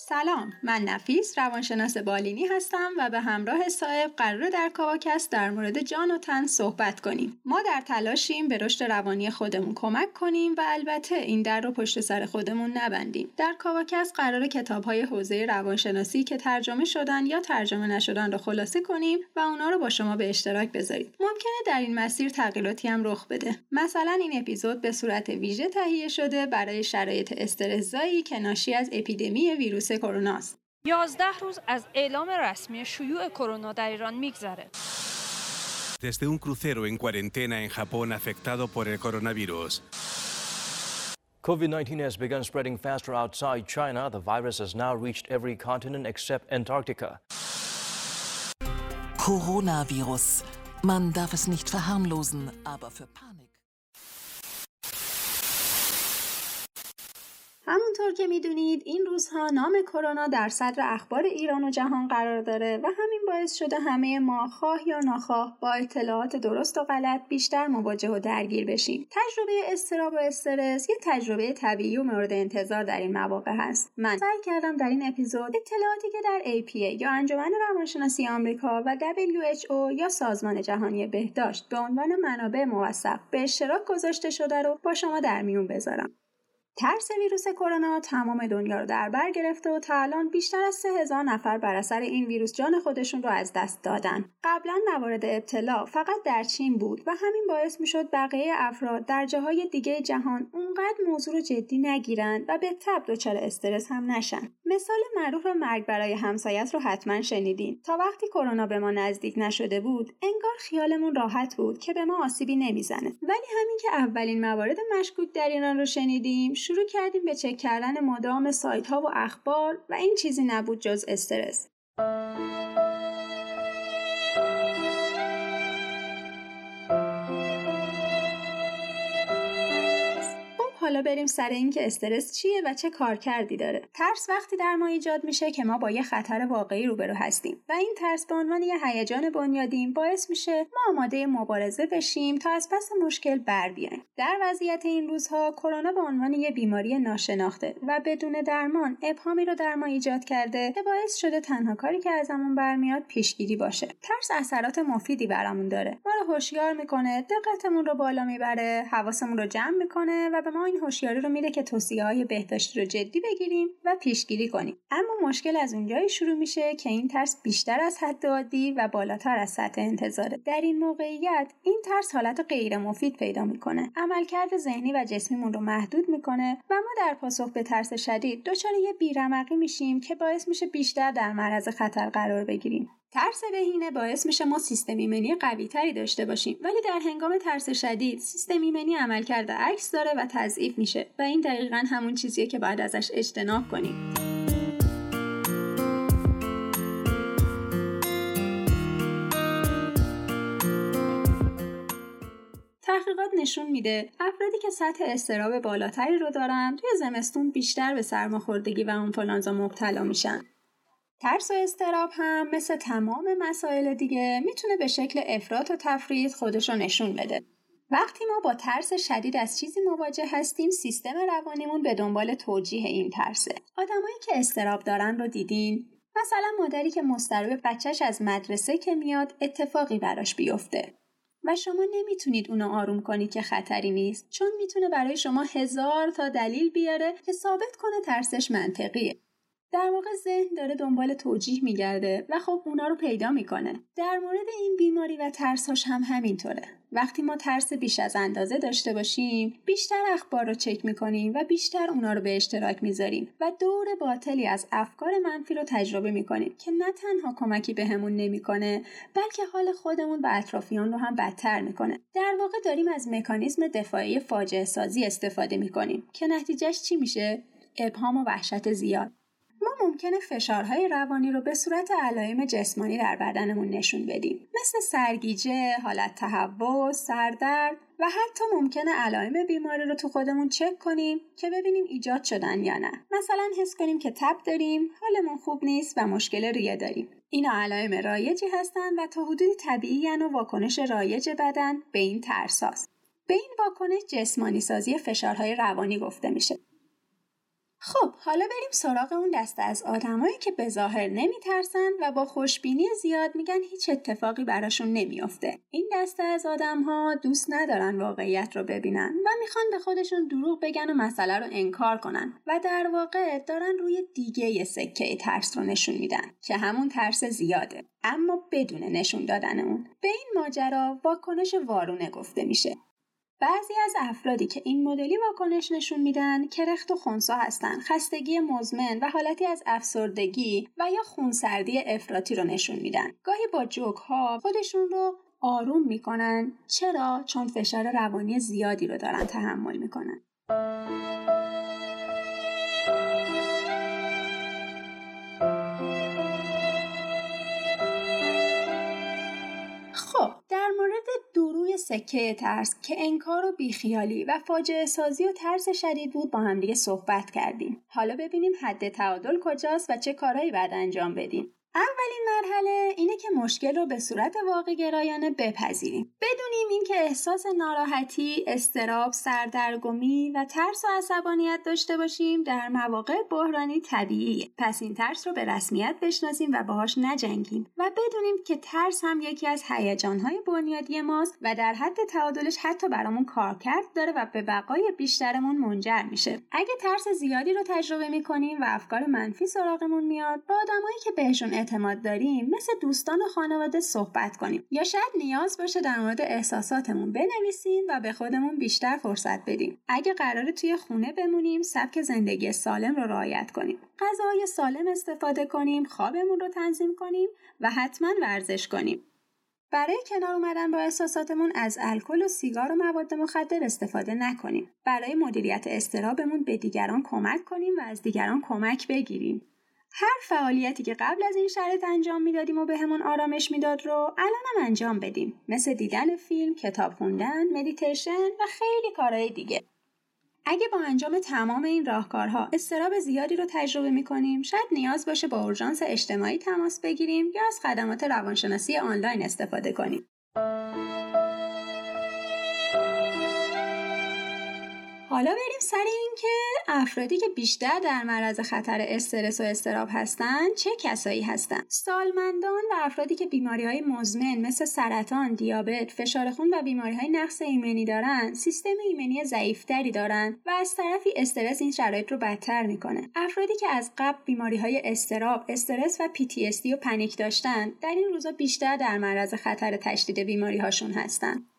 سلام من نفیس روانشناس بالینی هستم و به همراه صاحب قرار در کاواکست در مورد جان و تن صحبت کنیم. ما در تلاشیم به رشد روانی خودمون کمک کنیم و البته این در رو پشت سر خودمون نبندیم. در کاواکست قرار کتاب های حوزه روانشناسی که ترجمه شدن یا ترجمه نشدن رو خلاصه کنیم و اونا رو با شما به اشتراک بذاریم. ممکنه در این مسیر تغییراتی هم رخ بده. مثلا این اپیزود به صورت ویژه تهیه شده برای شرایط استرسزایی که ناشی از اپیدمی ویروس کرونا است. 11 روز از اعلام رسمی شیوع کرونا در ایران میگذره. Desde un crucero en cuarentena en Japón afectado por el coronavirus. COVID-19 has begun spreading faster outside China. The virus has now reached every continent except Antarctica. Coronavirus. Man darf es nicht verharmlosen, aber für Panik. همونطور که می‌دونید این روزها نام کرونا در صدر اخبار ایران و جهان قرار داره و همین باعث شده همه ما خواه یا ناخواه با اطلاعات درست و غلط بیشتر مواجه و درگیر بشیم. تجربه استراب و استرس یه تجربه طبیعی و مورد انتظار در این مواقع هست. من سعی کردم در این اپیزود اطلاعاتی که در APA یا انجمن روانشناسی آمریکا و WHO یا سازمان جهانی بهداشت به عنوان منابع موثق به اشتراک گذاشته شده رو با شما در میون بذارم. ترس ویروس کرونا تمام دنیا رو در بر گرفته و تا الان بیشتر از سه هزار نفر بر اثر این ویروس جان خودشون رو از دست دادن. قبلا موارد ابتلا فقط در چین بود و همین باعث می‌شد بقیه افراد در جاهای دیگه جهان اونقدر موضوع رو جدی نگیرن و به تب دچار استرس هم نشن. مثال معروف مرگ برای همسایت رو حتما شنیدین. تا وقتی کرونا به ما نزدیک نشده بود، انگار خیالمون راحت بود که به ما آسیبی نمی‌زنه. ولی همین که اولین موارد مشکوک در ایران رو شنیدیم، شروع کردیم به چک کردن مدام سایت ها و اخبار و این چیزی نبود جز استرس. حالا بریم سر اینکه استرس چیه و چه کارکردی داره. ترس وقتی در ما ایجاد میشه که ما با یه خطر واقعی روبرو هستیم و این ترس به عنوان یه هیجان بنیادین باعث میشه ما آماده مبارزه بشیم تا از پس مشکل بر بیایم. در وضعیت این روزها کرونا به عنوان یه بیماری ناشناخته و بدون درمان ابهامی رو در ما ایجاد کرده که باعث شده تنها کاری که ازمون برمیاد پیشگیری باشه. ترس اثرات مفیدی برامون داره. ما رو هوشیار می‌کنه دقتمون رو بالا می‌بره حواسمون رو جمع می‌کنه و به ما این هوشیاری رو میده که توصیه های بهداشتی رو جدی بگیریم و پیشگیری کنیم. اما مشکل از اونجایی شروع میشه که این ترس بیشتر از حد عادی و بالاتر از سطح انتظاره. در این موقعیت این ترس حالت غیر مفید پیدا می‌کنه. عملکرد ذهنی و جسمیمون رو محدود می‌کنه و ما در پاسخ به ترس شدید دچار یه بیرمقی میشیم که باعث میشه بیشتر در معرض خطر قرار بگیریم. ترس بهینه باعث میشه ما سیستم ایمنی قوی تری داشته باشیم. ولی در هنگام ترس شدید سیستم ایمنی عملکرد عکس داره و تضعیف میشه و این دقیقا همون چیزیه که باید ازش اجتناب کنیم. تحقیقات نشون میده افرادی که سطح استراب بالاتری رو دارن توی زمستون بیشتر به سرماخوردگی و آنفولانزا مبتلا میشن. ترس و استراب هم مثل تمام مسائل دیگه می‌تونه به شکل افراط و تفرید خودش رو نشون بده. وقتی ما با ترس شدید از چیزی مواجه هستیم سیستم روانیمون به دنبال توجیه این ترسه. آدمایی که استراب دارن رو دیدین؟ مثلا مادری که مضطرب بچهش از مدرسه که میاد اتفاقی براش بیفته. و شما نمی‌تونید اونو آروم کنید که خطری نیست چون می‌تونه برای شما هزار تا دلیل بیاره که ثابت کنه ترسش منطقیه. در واقع ذهن داره دنبال توجیه میگرده و خب اونا رو پیدا می‌کنه. در مورد این بیماری و ترساش هم همینطوره. وقتی ما ترس بیش از اندازه داشته باشیم بیشتر اخبار رو چک می‌کنیم و بیشتر اونا رو به اشتراک می‌ذاریم و دور باطلی از افکار منفی رو تجربه می‌کنیم که نه تنها کمکی بهمون به نمی‌کنه بلکه حال خودمون و اطرافیان رو هم بدتر می‌کنه. در واقع داریم از مکانیزم دفاعی فاجعه سازی استفاده می‌کنیم که نتیجهش چی میشه؟ ابهام و وحشت زیاد. ما ممکنه فشارهای روانی رو به صورت علائم جسمانی در بدنمون نشون بدیم. مثل سرگیجه، حالت تهوع، سردرد و حتی ممکنه علائم بیماری رو تو خودمون چک کنیم که ببینیم ایجاد شدن یا نه. مثلا حس کنیم که تب داریم حالمون خوب نیست و مشکل ریه داریم. اینا علائم رایجی هستن و تا حدودی طبیعی و واکنش رایج بدن به این ترساست. به این واکنش جسمانی سازی فشارهای روانی گفته میشه. خب حالا بریم سراغ اون دسته از آدمایی که به ظاهر نمیترسن و با خوشبینی زیاد میگن هیچ اتفاقی براشون نمیافته. این دسته از آدم ها دوست ندارن واقعیت رو ببینن و می‌خوان به خودشون دروغ بگن و مسئله رو انکار کنن و در واقع دارن روی دیگه سکه ترس رو نشون میدن که همون ترس زیاده. اما بدون نشون دادن اون به این ماجرا واکنش وارونه گفته میشه. بعضی از افرادی که این مدلی واکنش نشون میدن کرخت و خونسا هستن خستگی مزمن و حالتی از افسردگی و یا خونسردی افراطی رو نشون میدن. گاهی با جوک ها خودشون رو آروم می‌کنن. چرا؟ چون فشار روانی زیادی رو دارن تحمل می‌کنن. سکه ترس که انکار و بیخیالی و فاجعه سازی و ترس شدید بود با همدیگه صحبت کردیم. حالا ببینیم حد تعادل کجاست و چه کارهایی بعد انجام بدیم. اولین مرحله اینه که مشکل رو به صورت واقع گرایانه بپذیریم. بدونیم اینکه احساس ناراحتی، استراب، سردرگمی و ترس و عصبانیت داشته باشیم در مواقع بحرانی طبیعیه. پس این ترس رو به رسمیت بشناسیم و باهاش نجنگیم و بدونیم که ترس هم یکی از هیجانهای بنیادی ماست و در حد تعادلش حتی برامون کارکرد داره و به بقای بیشترمون منجر میشه. اگه ترس زیادی رو تجربه می‌کنیم و افکار منفی سراغمون میاد با آدمایی که بهشون اعتماد داریم مثل دوستان و خانواده صحبت کنیم یا شاید نیاز باشه در مورد احساساتمون بنویسیم و به خودمون بیشتر فرصت بدیم اگه قراره توی خونه بمونیم سبک زندگی سالم رو رعایت کنیم غذای سالم استفاده کنیم خوابمون رو تنظیم کنیم و حتما ورزش کنیم برای کنار اومدن با احساساتمون از الکل و سیگار و مواد مخدر استفاده نکنیم. برای مدیریت استرابمون به دیگران کمک کنیم و از دیگران کمک بگیریم. هر فعالیتی که قبل از این شرایط انجام می‌دادیم و بهمون آرامش می‌داد رو الانم انجام بدیم مثل دیدن فیلم، کتاب خوندن، مدیتیشن و خیلی کارهای دیگه. اگه با انجام تمام این راهکارها اضطراب زیادی رو تجربه می‌کنیم شاید نیاز باشه با اورژانس اجتماعی تماس بگیریم یا از خدمات روانشناسی آنلاین استفاده کنیم. حالا بریم سر این که افرادی که بیشتر در معرض خطر استرس و استراب هستند چه کسایی هستند سالمندان و افرادی که بیماری های مزمن مثل سرطان دیابت فشار خون و بیماری های نقص ایمنی دارند سیستم ایمنی ضعیفتری دارند و از طرفی استرس این شرایط رو بدتر می‌کنه. افرادی که از قبل بیماری های استراب استرس و PTSD و پنیک داشتن در این روزا بیشتر در معرض خطر تشدید بیماری هاشون هستند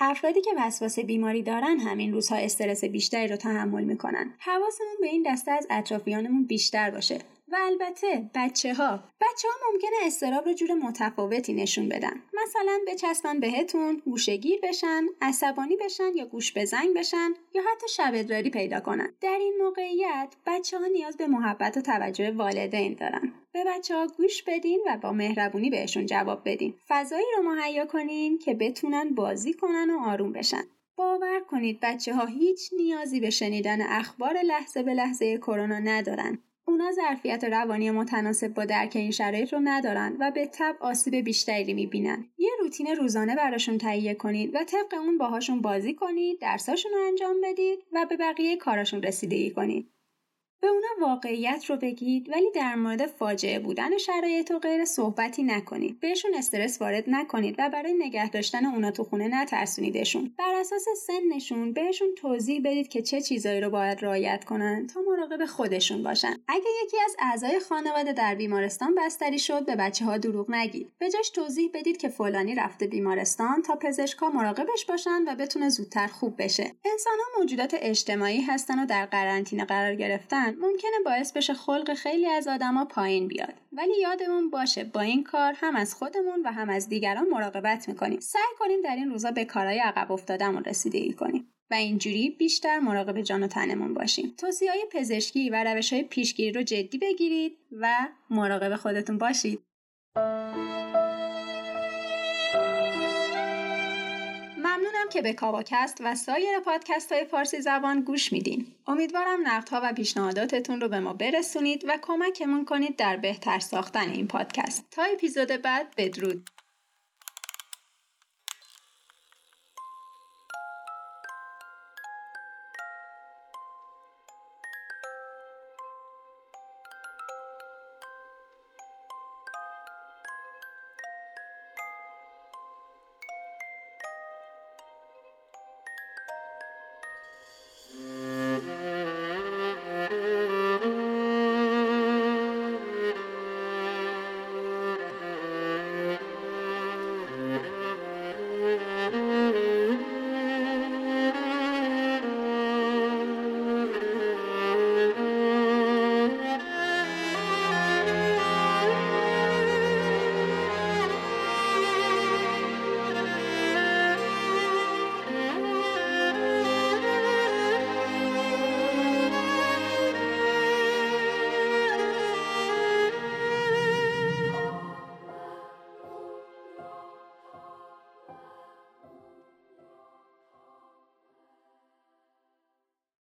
افرادی که وسواس بیماری دارن همین روزها استرس بیشتری رو تحمل می‌کنن. حواسمون به این دسته از اطرافیانمون بیشتر باشه. و البته بچه ها بچه ها ممکنه استراب رو جور متفاوتی نشون بدن. مثلا بچسبن بهتون گوشگیر بشن عصبانی بشن یا گوش به زنگ بشن یا حتی شب پیدا کنن. در این موقعیت بچه ها نیاز به محبت و توجه والدین دارن. به بچه ها گوش بدین و با مهربونی بهشون جواب بدین. فضایی رو مهیا کنین که بتونن بازی کنن و آروم بشن. باور کنید بچه ها هیچ نیازی به شنیدن اخبار لحظه به لحظه کرونا ندارن. اونا ظرفیت روانی متناسب با درک این شرایط رو ندارن و به تب آسیب بیشتری می‌بینن. یه روتین روزانه براشون تهیه کنید و طبق اون باهاشون بازی کنید، درساشون رو انجام بدید و به بقیه کاراشون رسیدگی کنید. به اونا واقعیت رو بگید ولی در مورد فاجعه بودن شرایط و غیر صحبتی نکنید. بهشون استرس وارد نکنید و برای نگه داشتن اونا تو خونه نترسونیدشون. بر اساس سنشون بهشون توضیح بدید که چه چیزایی رو باید رعایت کنن تا مراقب خودشون باشن. اگه یکی از اعضای خانواده در بیمارستان بستری شد به بچه ها دروغ نگید. به جاش توضیح بدید که فلانی رفته بیمارستان تا پزشکا مراقبش باشن و بتونه زودتر خوب بشه. انسان ها موجودات اجتماعی هستن و در قرنطینه قرار گرفتن. ممکنه باعث بشه خلق خیلی از آدما پایین بیاد. ولی یادمون باشه با این کار هم از خودمون و هم از دیگران مراقبت می‌کنیم. سعی کنیم در این روزا به کارهای عقب افتادهمون رسیدگی کنیم و اینجوری بیشتر مراقب جان و تنمون باشیم. توصیه های پزشکی و روش های پیشگیری رو جدی بگیرید و مراقب خودتون باشید. ممنونم که به کاواکست و سایر پادکست های فارسی زبان گوش میدین. امیدوارم نقدها و پیشنهاداتتون رو به ما برسونید و کمکمون کنید در بهتر ساختن این پادکست. تا اپیزود بعد بدرود.